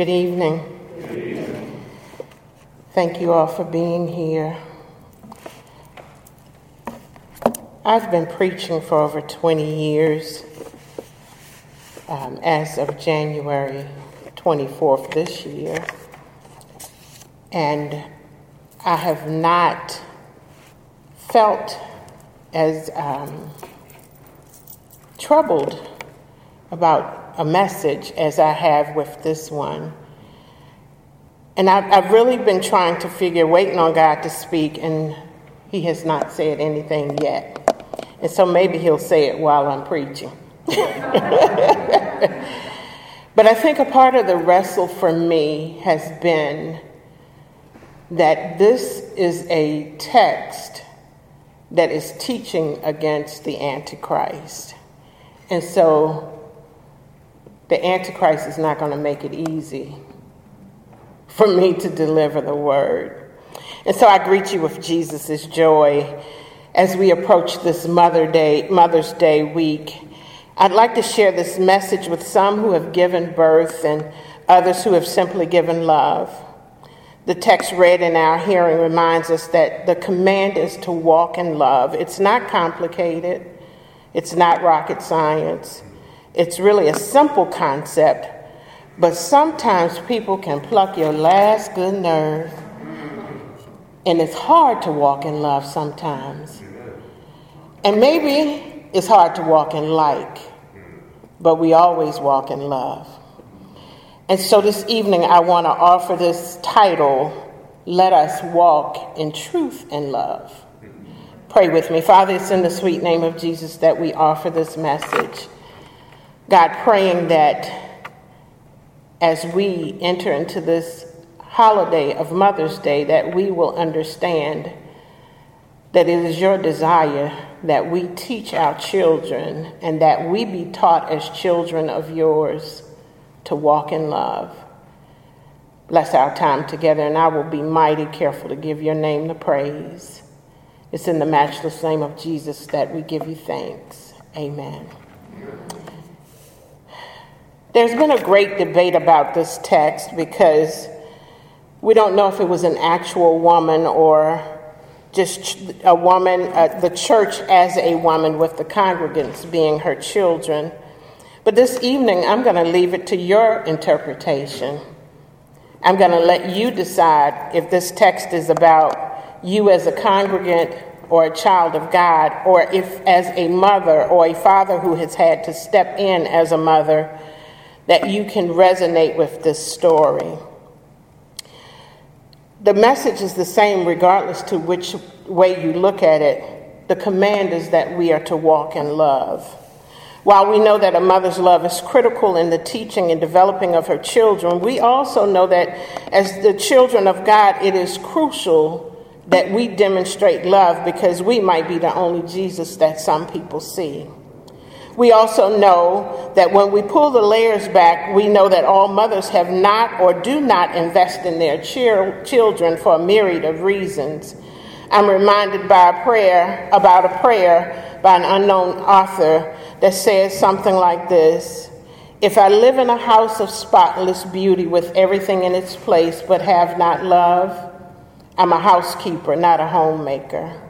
Good evening. Thank you all for being here. I've been preaching for over 20 years um, as of January 24th this year. And I have not felt as um, troubled about a message as I have with this one. And I've, I've really been trying to figure, waiting on God to speak, and He has not said anything yet. And so maybe He'll say it while I'm preaching. but I think a part of the wrestle for me has been that this is a text that is teaching against the Antichrist. And so the Antichrist is not going to make it easy for me to deliver the word. And so I greet you with Jesus' joy as we approach this Mother Day, Mother's Day week. I'd like to share this message with some who have given birth and others who have simply given love. The text read in our hearing reminds us that the command is to walk in love. It's not complicated, it's not rocket science. It's really a simple concept, but sometimes people can pluck your last good nerve. And it's hard to walk in love sometimes. And maybe it's hard to walk in like, but we always walk in love. And so this evening, I want to offer this title Let Us Walk in Truth and Love. Pray with me. Father, it's in the sweet name of Jesus that we offer this message. God, praying that as we enter into this holiday of Mother's Day, that we will understand that it is your desire that we teach our children and that we be taught as children of yours to walk in love. Bless our time together, and I will be mighty careful to give your name the praise. It's in the matchless name of Jesus that we give you thanks. Amen. There's been a great debate about this text because we don't know if it was an actual woman or just a woman, uh, the church as a woman, with the congregants being her children. But this evening, I'm going to leave it to your interpretation. I'm going to let you decide if this text is about you as a congregant or a child of God, or if as a mother or a father who has had to step in as a mother, that you can resonate with this story. The message is the same regardless to which way you look at it. The command is that we are to walk in love. While we know that a mother's love is critical in the teaching and developing of her children, we also know that as the children of God, it is crucial that we demonstrate love because we might be the only Jesus that some people see. We also know that when we pull the layers back, we know that all mothers have not or do not invest in their children for a myriad of reasons. I'm reminded by a prayer about a prayer by an unknown author that says something like this If I live in a house of spotless beauty with everything in its place but have not love, I'm a housekeeper, not a homemaker.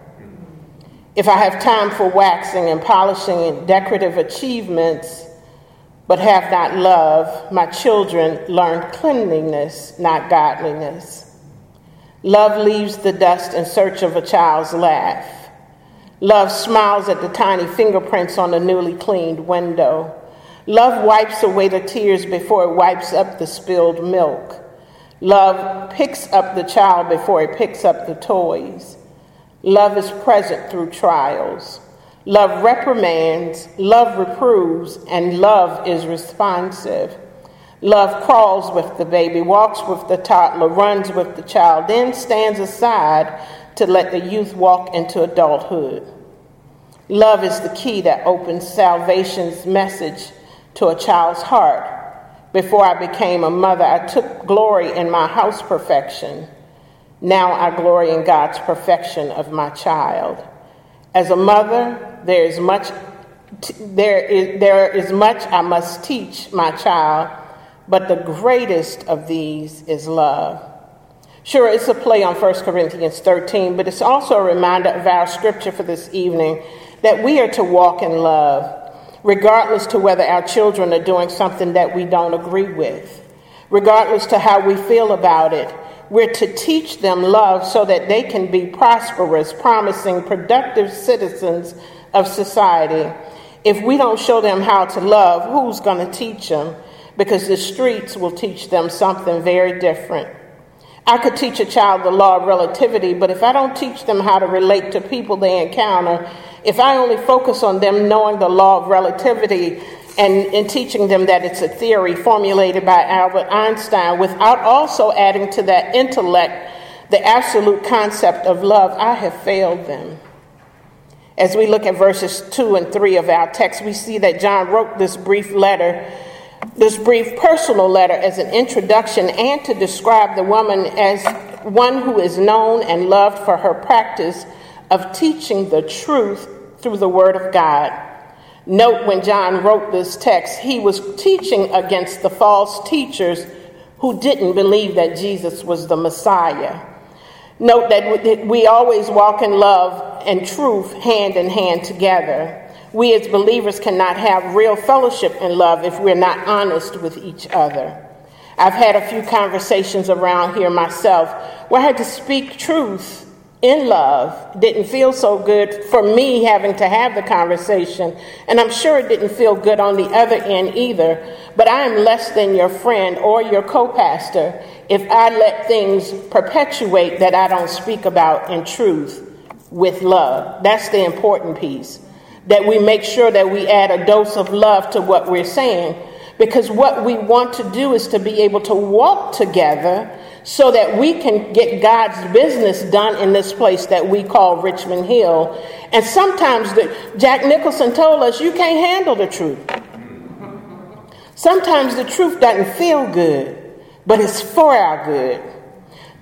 If I have time for waxing and polishing and decorative achievements, but have not love, my children learn cleanliness, not godliness. Love leaves the dust in search of a child's laugh. Love smiles at the tiny fingerprints on the newly cleaned window. Love wipes away the tears before it wipes up the spilled milk. Love picks up the child before it picks up the toys. Love is present through trials. Love reprimands, love reproves, and love is responsive. Love crawls with the baby, walks with the toddler, runs with the child, then stands aside to let the youth walk into adulthood. Love is the key that opens salvation's message to a child's heart. Before I became a mother, I took glory in my house perfection. Now I glory in God's perfection of my child. As a mother, there is much there is, there is much I must teach my child but the greatest of these is love. Sure, it's a play on 1 Corinthians 13, but it's also a reminder of our scripture for this evening that we are to walk in love, regardless to whether our children are doing something that we don't agree with, regardless to how we feel about it. We're to teach them love so that they can be prosperous, promising, productive citizens of society. If we don't show them how to love, who's going to teach them? Because the streets will teach them something very different. I could teach a child the law of relativity, but if I don't teach them how to relate to people they encounter, if I only focus on them knowing the law of relativity and, in teaching them that it's a theory formulated by Albert Einstein without also adding to that intellect the absolute concept of love, I have failed them. As we look at verses 2 and 3 of our text, we see that John wrote this brief letter this brief personal letter as an introduction and to describe the woman as one who is known and loved for her practice of teaching the truth through the Word of God. Note when John wrote this text, he was teaching against the false teachers who didn't believe that Jesus was the Messiah. Note that we always walk in love and truth hand in hand together. We as believers cannot have real fellowship and love if we're not honest with each other. I've had a few conversations around here myself where I had to speak truth in love. Didn't feel so good for me having to have the conversation, and I'm sure it didn't feel good on the other end either. But I am less than your friend or your co pastor if I let things perpetuate that I don't speak about in truth with love. That's the important piece that we make sure that we add a dose of love to what we're saying. Because what we want to do is to be able to walk together so that we can get God's business done in this place that we call Richmond Hill. And sometimes the, Jack Nicholson told us you can't handle the truth. Sometimes the truth doesn't feel good, but it's for our good.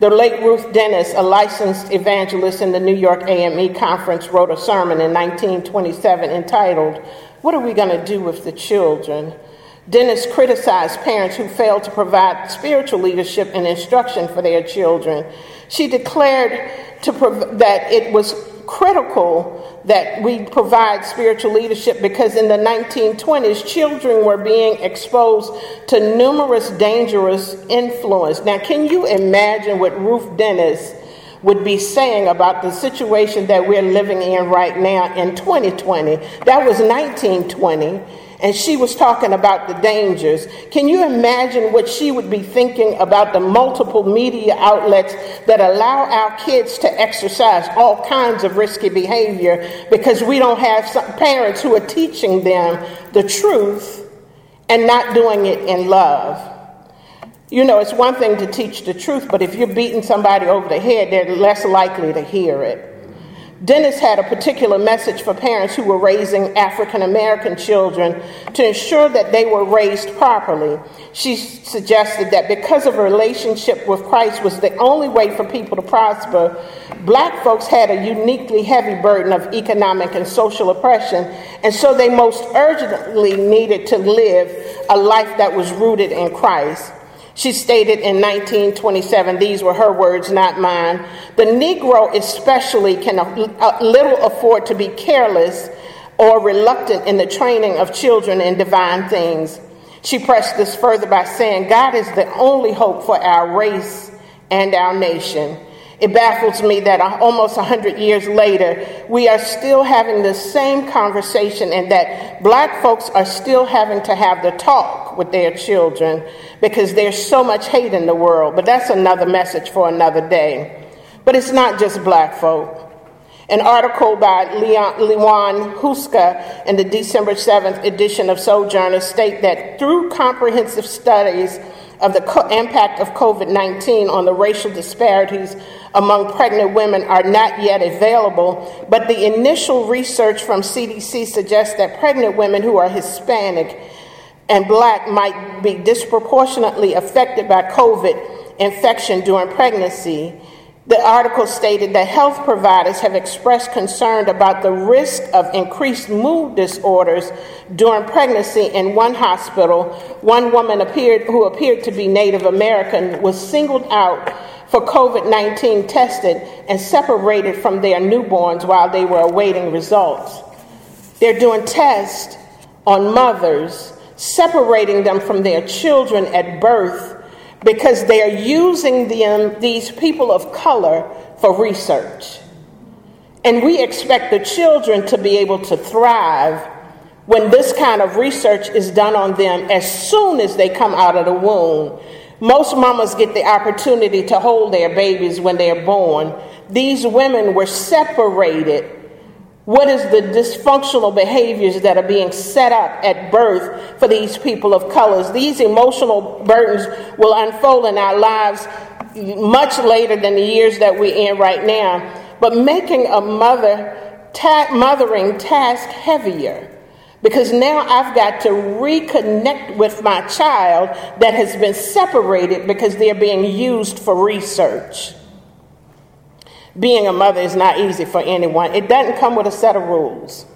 The late Ruth Dennis, a licensed evangelist in the New York AME conference, wrote a sermon in 1927 entitled, What Are We Going to Do with the Children? Dennis criticized parents who failed to provide spiritual leadership and instruction for their children. She declared prov- that it was critical that we provide spiritual leadership because in the 1920s, children were being exposed to numerous dangerous influence. Now, can you imagine what Ruth Dennis would be saying about the situation that we're living in right now in 2020? That was 1920 and she was talking about the dangers. Can you imagine what she would be thinking about the multiple media outlets that allow our kids to exercise all kinds of risky behavior because we don't have parents who are teaching them the truth and not doing it in love? You know, it's one thing to teach the truth, but if you're beating somebody over the head, they're less likely to hear it. Dennis had a particular message for parents who were raising African American children to ensure that they were raised properly. She suggested that because of a relationship with Christ was the only way for people to prosper, black folks had a uniquely heavy burden of economic and social oppression, and so they most urgently needed to live a life that was rooted in Christ. She stated in 1927, these were her words, not mine. The Negro, especially, can little afford to be careless or reluctant in the training of children in divine things. She pressed this further by saying, God is the only hope for our race and our nation. It baffles me that uh, almost 100 years later, we are still having the same conversation and that black folks are still having to have the talk with their children because there's so much hate in the world. But that's another message for another day. But it's not just black folk. An article by Liuan, Huska in the December 7th edition of Sojourner state that through comprehensive studies of the co- impact of COVID 19 on the racial disparities among pregnant women are not yet available, but the initial research from CDC suggests that pregnant women who are Hispanic and black might be disproportionately affected by COVID infection during pregnancy. The article stated that health providers have expressed concern about the risk of increased mood disorders during pregnancy in one hospital. One woman appeared, who appeared to be Native American was singled out for COVID 19 tested and separated from their newborns while they were awaiting results. They're doing tests on mothers, separating them from their children at birth because they are using them, um, these people of color for research. And we expect the children to be able to thrive when this kind of research is done on them as soon as they come out of the womb. Most mamas get the opportunity to hold their babies when they're born. These women were separated what is the dysfunctional behaviors that are being set up at birth for these people of colors? These emotional burdens will unfold in our lives much later than the years that we're in right now. But making a mother ta- mothering task heavier because now I've got to reconnect with my child that has been separated because they're being used for research being a mother is not easy for anyone. It doesn't come with a set of rules,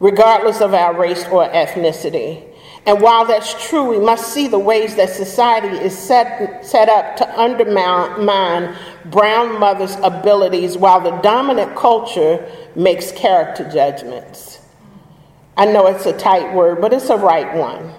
regardless of our race or ethnicity. And while that's true, we must see the ways that society is set, set up to undermine brown mothers' abilities while the dominant culture makes character judgments. I know it's a tight word, but it's a right one.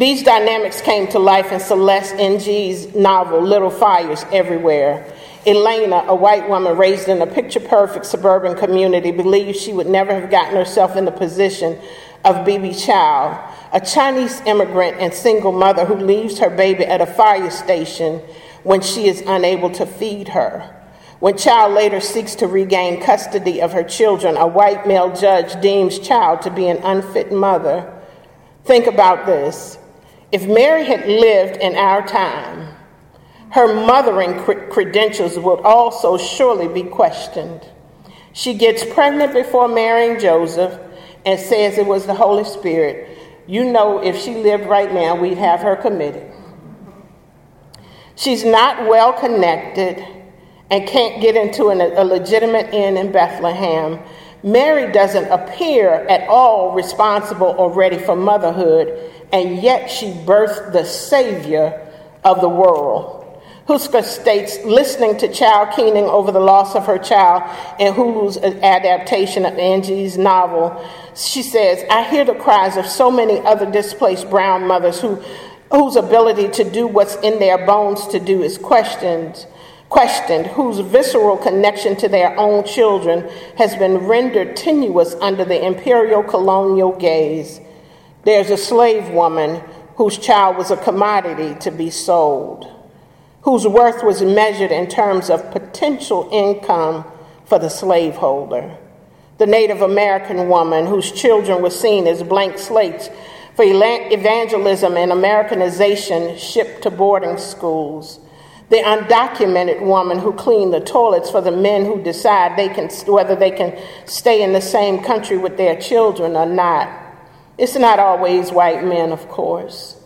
These dynamics came to life in Celeste Ng's novel, Little Fires Everywhere. Elena, a white woman raised in a picture perfect suburban community, believed she would never have gotten herself in the position of Bebe Chow, a Chinese immigrant and single mother who leaves her baby at a fire station when she is unable to feed her. When Chow later seeks to regain custody of her children, a white male judge deems Chow to be an unfit mother. Think about this. If Mary had lived in our time, her mothering credentials would also surely be questioned. She gets pregnant before marrying Joseph and says it was the Holy Spirit. You know, if she lived right now, we'd have her committed. She's not well connected and can't get into an, a legitimate inn in Bethlehem. Mary doesn't appear at all responsible or ready for motherhood, and yet she birthed the Savior of the world. Huska states, listening to Chow keening over the loss of her child in Hulu's adaptation of Angie's novel, she says, I hear the cries of so many other displaced brown mothers who, whose ability to do what's in their bones to do is questioned, questioned, whose visceral connection to their own children has been rendered tenuous under the imperial colonial gaze. There's a slave woman whose child was a commodity to be sold whose worth was measured in terms of potential income for the slaveholder. The Native American woman whose children were seen as blank slates for evangelism and Americanization shipped to boarding schools. The undocumented woman who cleaned the toilets for the men who decide they can, whether they can stay in the same country with their children or not. It's not always white men, of course.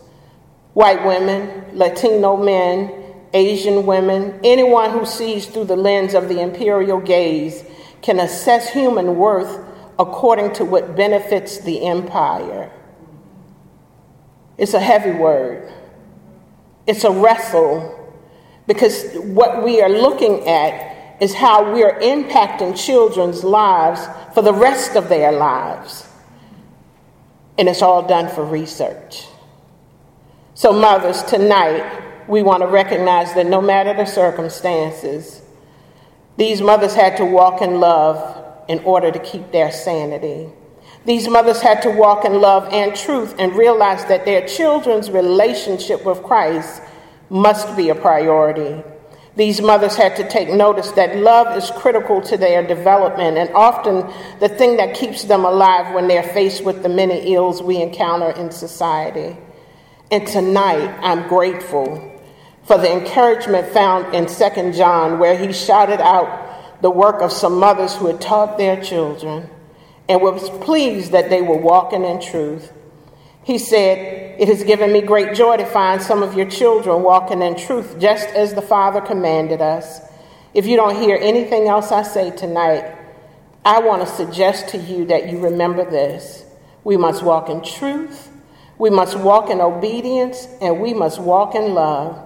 White women, Latino men, Asian women, anyone who sees through the lens of the imperial gaze can assess human worth according to what benefits the empire. It's a heavy word. It's a wrestle because what we are looking at is how we are impacting children's lives for the rest of their lives. And it's all done for research. So, mothers, tonight, we want to recognize that no matter the circumstances, these mothers had to walk in love in order to keep their sanity. These mothers had to walk in love and truth and realize that their children's relationship with Christ must be a priority. These mothers had to take notice that love is critical to their development and often the thing that keeps them alive when they're faced with the many ills we encounter in society. And tonight, I'm grateful for the encouragement found in 2 John, where he shouted out the work of some mothers who had taught their children and was pleased that they were walking in truth. He said, It has given me great joy to find some of your children walking in truth, just as the Father commanded us. If you don't hear anything else I say tonight, I want to suggest to you that you remember this. We must walk in truth, we must walk in obedience, and we must walk in love.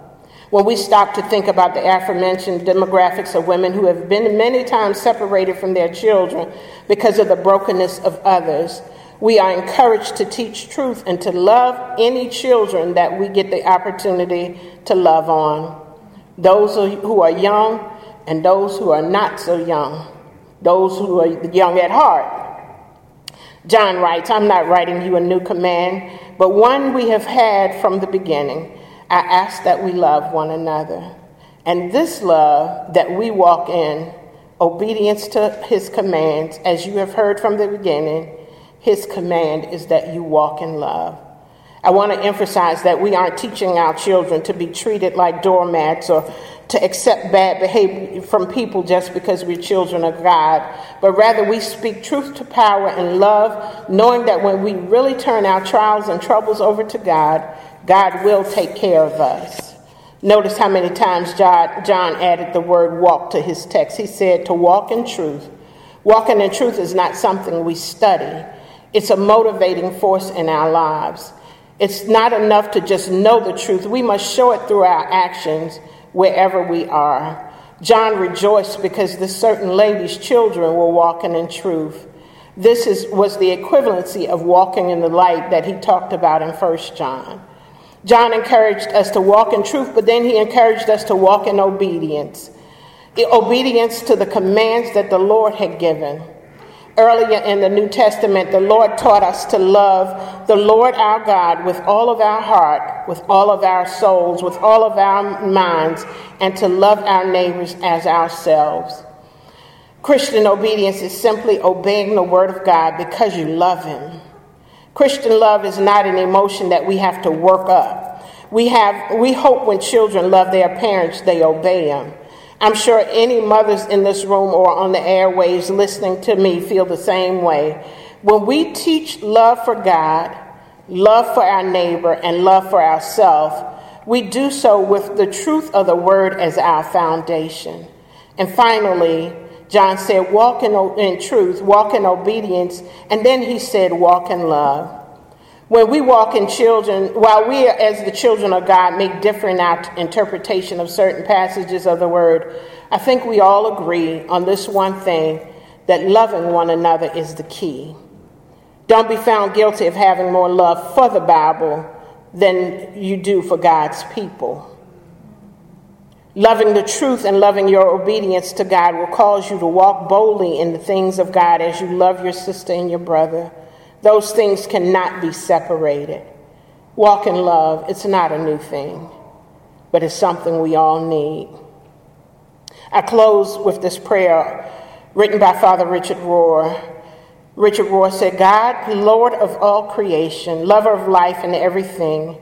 When we stop to think about the aforementioned demographics of women who have been many times separated from their children because of the brokenness of others, we are encouraged to teach truth and to love any children that we get the opportunity to love on. Those who are young and those who are not so young, those who are young at heart. John writes, I'm not writing you a new command, but one we have had from the beginning. I ask that we love one another. And this love that we walk in, obedience to his commands, as you have heard from the beginning, his command is that you walk in love. I want to emphasize that we aren't teaching our children to be treated like doormats or to accept bad behavior from people just because we're children of God, but rather we speak truth to power and love, knowing that when we really turn our trials and troubles over to God, God will take care of us. Notice how many times John added the word walk to his text. He said to walk in truth. Walking in truth is not something we study. It's a motivating force in our lives. It's not enough to just know the truth. We must show it through our actions wherever we are. John rejoiced because this certain lady's children were walking in truth. This is, was the equivalency of walking in the light that he talked about in 1 John. John encouraged us to walk in truth, but then he encouraged us to walk in obedience. Obedience to the commands that the Lord had given. Earlier in the New Testament, the Lord taught us to love the Lord our God with all of our heart, with all of our souls, with all of our minds, and to love our neighbors as ourselves. Christian obedience is simply obeying the Word of God because you love Him. Christian love is not an emotion that we have to work up. We, have, we hope when children love their parents, they obey them. I'm sure any mothers in this room or on the airwaves listening to me feel the same way. When we teach love for God, love for our neighbor, and love for ourselves, we do so with the truth of the word as our foundation. And finally, John said, walk in, in truth, walk in obedience, and then he said, walk in love. When we walk in children, while we, as the children of God, make different interpretation of certain passages of the word, I think we all agree on this one thing that loving one another is the key. Don't be found guilty of having more love for the Bible than you do for God's people. Loving the truth and loving your obedience to God will cause you to walk boldly in the things of God as you love your sister and your brother. Those things cannot be separated. Walk in love, it's not a new thing, but it's something we all need. I close with this prayer written by Father Richard Rohr. Richard Rohr said, God, Lord of all creation, lover of life and everything,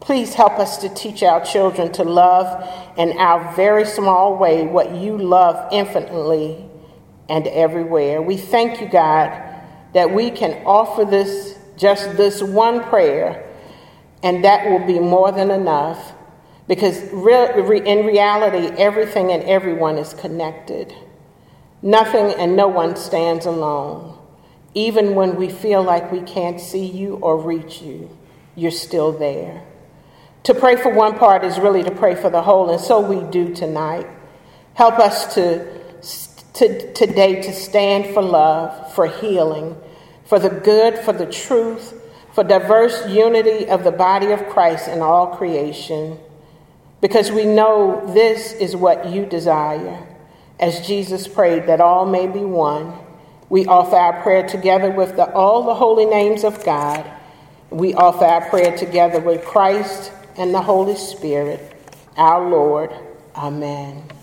please help us to teach our children to love in our very small way what you love infinitely and everywhere. We thank you, God that we can offer this, just this one prayer, and that will be more than enough. Because in reality, everything and everyone is connected. Nothing and no one stands alone. Even when we feel like we can't see you or reach you, you're still there. To pray for one part is really to pray for the whole, and so we do tonight. Help us to, to today to stand for love, for healing, for the good, for the truth, for diverse unity of the body of Christ in all creation, because we know this is what you desire. As Jesus prayed that all may be one, we offer our prayer together with the, all the holy names of God. We offer our prayer together with Christ and the Holy Spirit, our Lord. Amen.